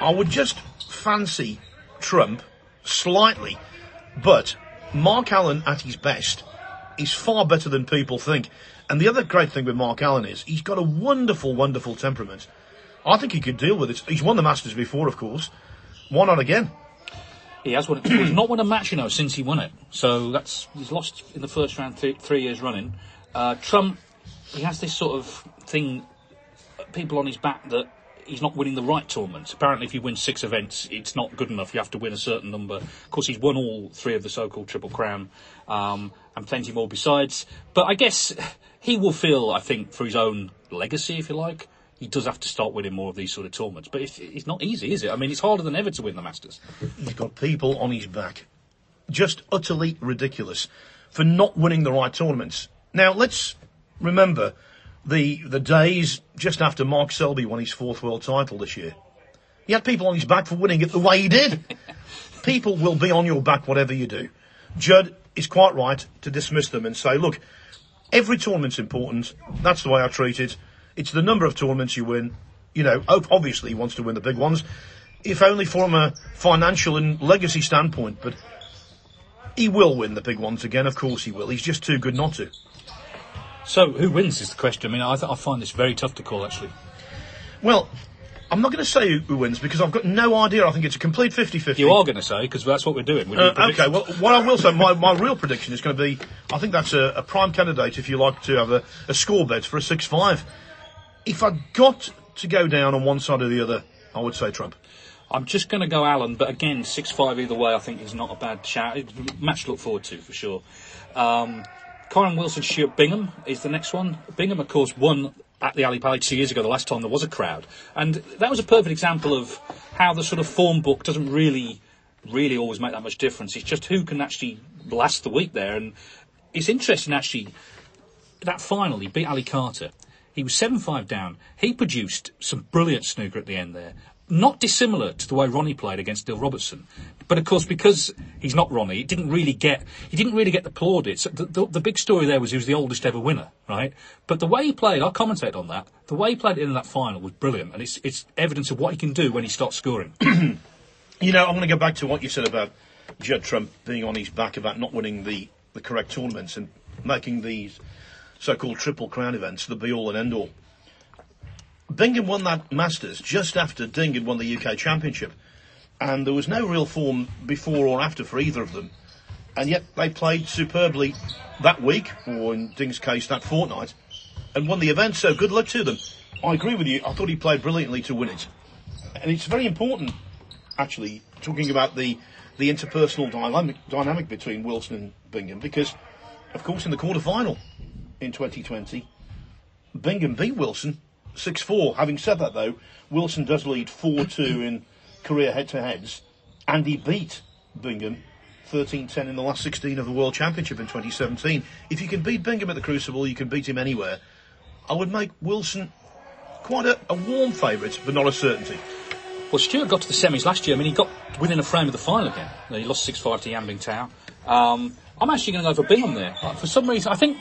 I would just fancy Trump slightly, but Mark Allen at his best is far better than people think. And the other great thing with Mark Allen is he's got a wonderful, wonderful temperament. I think he could deal with it. He's won the Masters before, of course. Why not again? He has won it. he's not won a match, you know, since he won it. So that's he's lost in the first round th- three years running. Uh, Trump, he has this sort of thing, people on his back that he's not winning the right tournaments. Apparently, if you win six events, it's not good enough. You have to win a certain number. Of course, he's won all three of the so-called Triple Crown, um, and plenty more besides. But I guess he will feel, I think, for his own legacy, if you like, he does have to start winning more of these sort of tournaments. But it's, it's not easy, is it? I mean, it's harder than ever to win the Masters. He's got people on his back. Just utterly ridiculous for not winning the right tournaments. Now, let's remember the, the days just after Mark Selby won his fourth world title this year. He had people on his back for winning it the way he did. people will be on your back whatever you do. Judd is quite right to dismiss them and say, look, every tournament's important. That's the way I treat it. It's the number of tournaments you win. You know, obviously he wants to win the big ones, if only from a financial and legacy standpoint. But he will win the big ones again. Of course he will. He's just too good not to. So who wins is the question. I mean, I, th- I find this very tough to call actually. Well, I'm not going to say who wins because I've got no idea. I think it's a complete 50-50. You are going to say because that's what we're doing. We're uh, okay, well, what I will say, my, my real prediction is going to be, I think that's a, a prime candidate if you like to have a, a score bet for a 6-5 if I got to go down on one side or the other, I would say Trump. I'm just going to go Allen, but again, 6 5 either way, I think is not a bad shout. match to look forward to, for sure. Um, Kyren Wilson, Stuart Bingham is the next one. Bingham, of course, won at the Ali Pali two years ago, the last time there was a crowd. And that was a perfect example of how the sort of form book doesn't really, really always make that much difference. It's just who can actually last the week there. And it's interesting, actually, that final, he beat Ali Carter. He was 7 5 down. He produced some brilliant snooker at the end there. Not dissimilar to the way Ronnie played against Neil Robertson. But of course, because he's not Ronnie, he didn't really get he didn't really get the plaudits. The, the, the, big story there was he was the oldest ever winner, right? But the way he played, I'll commentate on that. The way he played in that final was brilliant, and it's it's evidence of what he can do when he starts scoring. you know, I want to go back to what you said about Judd Trump being on his back about not winning the the correct tournaments and making these so-called Triple Crown events, the be-all and end-all. Bingham won that Masters just after Ding had won the UK Championship, and there was no real form before or after for either of them, and yet they played superbly that week, or in Ding's case, that fortnight, and won the event. So good luck to them. I agree with you. I thought he played brilliantly to win it, and it's very important, actually, talking about the the interpersonal dynamic, dynamic between Wilson and Bingham, because, of course, in the quarter final, in 2020. Bingham beat Wilson 6 4. Having said that, though, Wilson does lead 4 2 in career head to heads, and he beat Bingham 13 10 in the last 16 of the World Championship in 2017. If you can beat Bingham at the Crucible, you can beat him anywhere. I would make Wilson quite a, a warm favourite, but not a certainty. Well, Stuart got to the semis last year. I mean, he got within a frame of the final again. He lost 6 5 to Yan Bingtao. Um, I'm actually going to go for Bingham there. For some reason, I think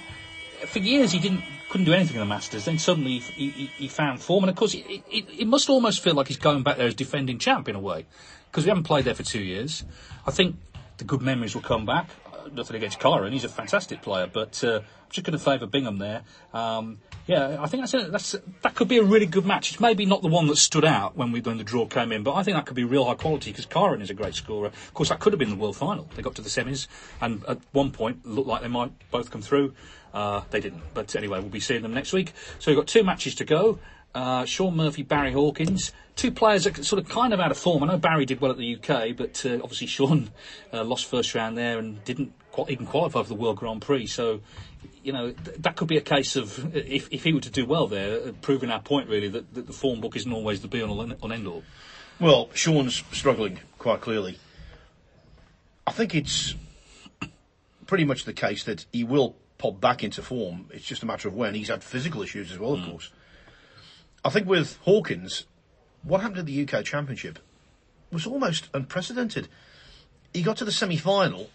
for years he didn't couldn't do anything in the Masters. Then suddenly he, he, he found form, and of course it, it, it, must almost feel like he's going back there as defending champ in a way, because we haven't played there for two years. I think the good memories will come back. Nothing against Kyren, he's a fantastic player, but uh, I'm just going to favour Bingham there. Um, yeah, I think that's, a, that's a, that could be a really good match. It's maybe not the one that stood out when we when the draw came in, but I think that could be real high quality because Kyren is a great scorer. Of course, that could have been the world final. They got to the semis, and at one point looked like they might both come through. Uh, they didn't, but anyway, we'll be seeing them next week. So we've got two matches to go. Uh, Shaun Murphy, Barry Hawkins, two players that sort of kind of out of form. I know Barry did well at the UK, but uh, obviously Shaun uh, lost first round there and didn't quite even qualify for the World Grand Prix. So, you know, th- that could be a case of if, if he were to do well there, uh, proving our point really that, that the form book isn't always the be all on end all. Well, Shaun's struggling quite clearly. I think it's pretty much the case that he will pop back into form. It's just a matter of when. He's had physical issues as well, of course. I think with Hawkins, what happened at the UK Championship was almost unprecedented. He got to the semi final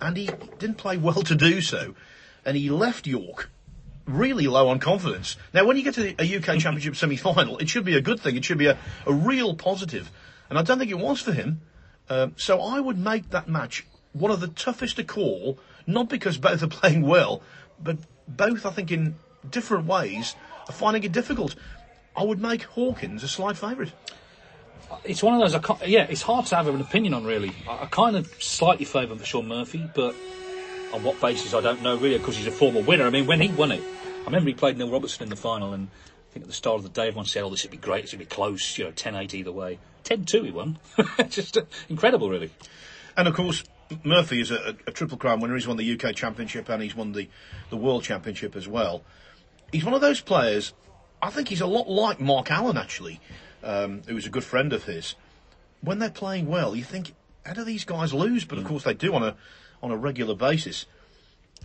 and he didn't play well to do so. And he left York really low on confidence. Now, when you get to a UK Championship semi final, it should be a good thing. It should be a, a real positive. And I don't think it was for him. Um, so I would make that match one of the toughest to call, not because both are playing well, but both, I think, in different ways, are finding it difficult. I would make Hawkins a slight favourite. It's one of those. I can't, yeah, it's hard to have an opinion on really. I, I kind of slightly favour for Shaun Murphy, but on what basis I don't know really. Because he's a former winner. I mean, when he won it, I remember he played Neil Robertson in the final, and I think at the start of the day everyone said, "Oh, this would be great. This would be close. You know, 10-8 either way." 10-2 he won. Just uh, incredible, really. And of course, Murphy is a, a, triple crown winner. He's won the UK Championship and he's won the, the World Championship as well. He's one of those players I think he's a lot like Mark Allen, actually, um, who's a good friend of his. When they're playing well, you think, how do these guys lose? But of course, they do on a on a regular basis.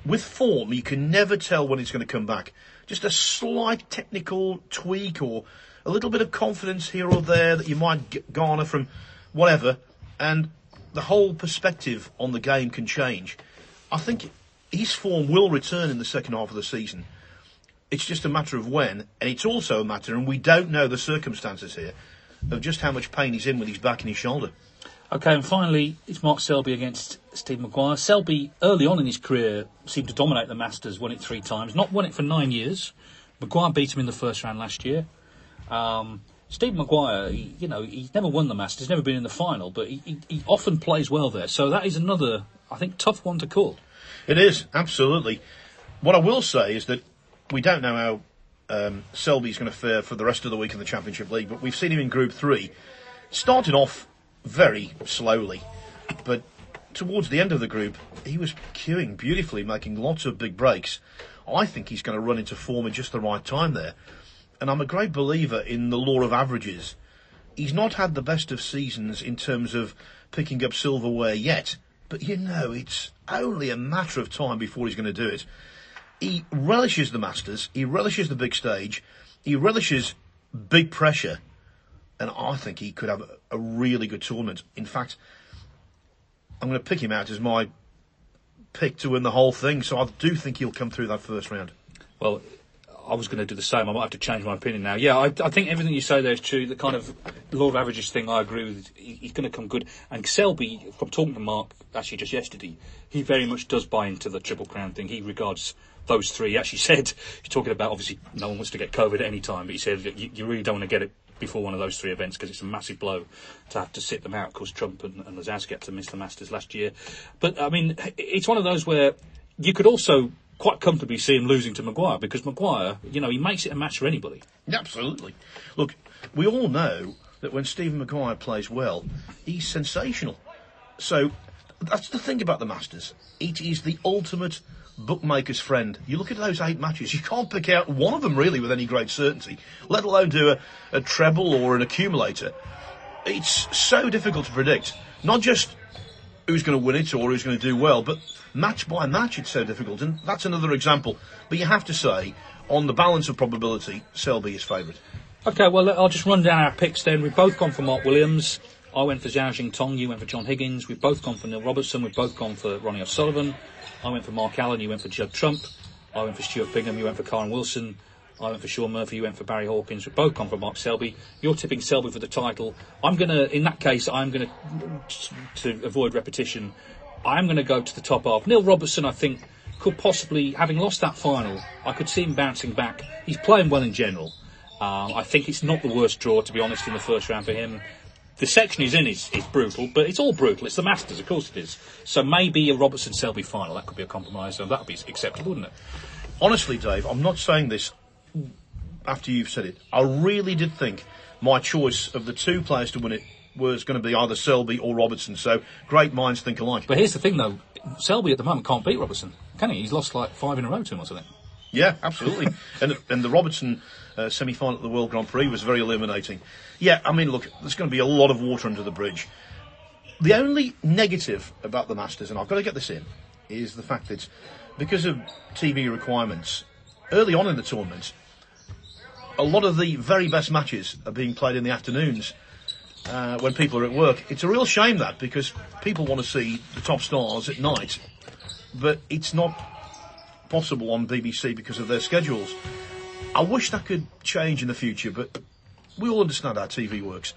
With form, you can never tell when it's going to come back. Just a slight technical tweak or a little bit of confidence here or there that you might garner from whatever, and the whole perspective on the game can change. I think his form will return in the second half of the season. It's just a matter of when, and it's also a matter, and we don't know the circumstances here, of just how much pain he's in with his back and his shoulder. Okay, and finally, it's Mark Selby against Steve Maguire. Selby, early on in his career, seemed to dominate the Masters, won it three times. Not won it for nine years. Maguire beat him in the first round last year. Um, Steve Maguire, he, you know, he's never won the Masters, he's never been in the final, but he, he, he often plays well there. So that is another, I think, tough one to call. It is, absolutely. What I will say is that we don't know how um, Selby's going to fare for the rest of the week in the Championship League, but we've seen him in Group 3. Started off very slowly, but towards the end of the group, he was queuing beautifully, making lots of big breaks. I think he's going to run into form at just the right time there. And I'm a great believer in the law of averages. He's not had the best of seasons in terms of picking up silverware yet, but you know, it's only a matter of time before he's going to do it he relishes the Masters, he relishes the big stage, he relishes big pressure, and I think he could have a, really good tournament. In fact, I'm going to pick him out as my pick to win the whole thing, so I do think he'll come through that first round. Well, I was going to do the same. I might have to change my opinion now. Yeah, I, I, think everything you say there is true. The kind of law of averages thing, I agree with. He's going to come good. And Selby, from talking to Mark actually just yesterday, he very much does buy into the Triple Crown thing. He regards those three. He actually said, he's talking about obviously no one wants to get COVID at any time, but he said you, you really don't want to get it before one of those three events because it's a massive blow to have to sit them out Of course, Trump and, and Lisowski had to miss the Masters last year. But I mean, it's one of those where you could also quite comfortably see him losing to Maguire because Maguire, you know, he makes it a match for anybody. Absolutely. Look, we all know that when Stephen Maguire plays well, he's sensational. So that's the thing about the Masters. It is the ultimate bookmaker's friend. You look at those eight matches, you can't pick out one of them really with any great certainty, let alone do a, a treble or an accumulator. It's so difficult to predict. Not just who's going to win it or who's going to do well, but match by match, it's so difficult. And that's another example. But you have to say, on the balance of probability, Selby is favourite. Okay, well, I'll just run down our picks then. We've both gone for Mark Williams. I went for Zhao Xintong, you went for John Higgins. We've both gone for Neil Robertson. We've both gone for Ronnie O'Sullivan. I went for Mark Allen, you went for Judd Trump. I went for Stuart Bingham, you went for Kyren Wilson. I went for Shaun Murphy, you went for Barry Hawkins. We've both gone for Mark Selby. You're tipping Selby for the title. I'm going to, in that case, I'm going to, to avoid repetition, I'm going to go to the top half. Neil Robertson, I think, could possibly, having lost that final, I could see him bouncing back. He's playing well in general. Um, I think it's not the worst draw, to be honest, in the first round for him. The section he's in is, is brutal, but it's all brutal. It's the Masters, of course it is. So maybe a Robertson Selby final, that could be a compromise, and that would be acceptable, wouldn't it? Honestly, Dave, I'm not saying this after you've said it. I really did think my choice of the two players to win it was going to be either Selby or Robertson. So great minds think alike. But here's the thing, though Selby at the moment can't beat Robertson, can he? He's lost like five in a row to him or something. Yeah, absolutely. and and the Robertson uh, semi-final at the World Grand Prix was very illuminating. Yeah, I mean, look, there's going to be a lot of water under the bridge. The only negative about the Masters, and I've got to get this in, is the fact that because of TV requirements, early on in the tournament, a lot of the very best matches are being played in the afternoons uh, when people are at work. It's a real shame that because people want to see the top stars at night, but it's not possible on BBC because of their schedules. I wish that could change in the future, but we all understand how TV works.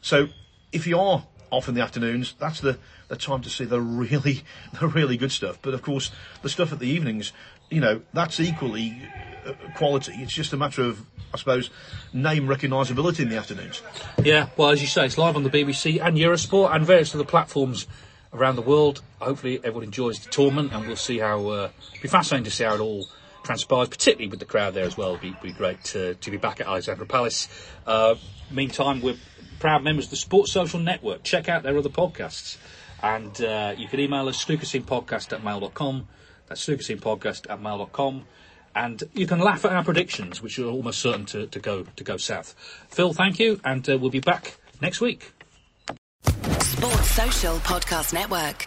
So if you are off in the afternoons, that's the, the time to see the really the really good stuff. But of course, the stuff at the evenings, you know, that's equally uh, quality. It's just a matter of, I suppose, name recognisability in the afternoons. Yeah, well, as you say, it's live on the BBC and Eurosport and various other platforms around the world. Hopefully, everyone enjoys the tournament, and we'll see how. Uh, it'll be fascinating to see how it all transpires, particularly with the crowd there as well. It'd be, be great to, to be back at Alexandra Palace. Uh, meantime, we're proud members of the Sports Social Network. Check out their other podcasts. And uh, you can email us, snookerscenepodcast at mail.com. That's snookerscenepodcast at mail.com. And you can laugh at our predictions, which are almost certain to, to go to go south. Phil, thank you, and uh, we'll be back next week. Sports Social Podcast Network.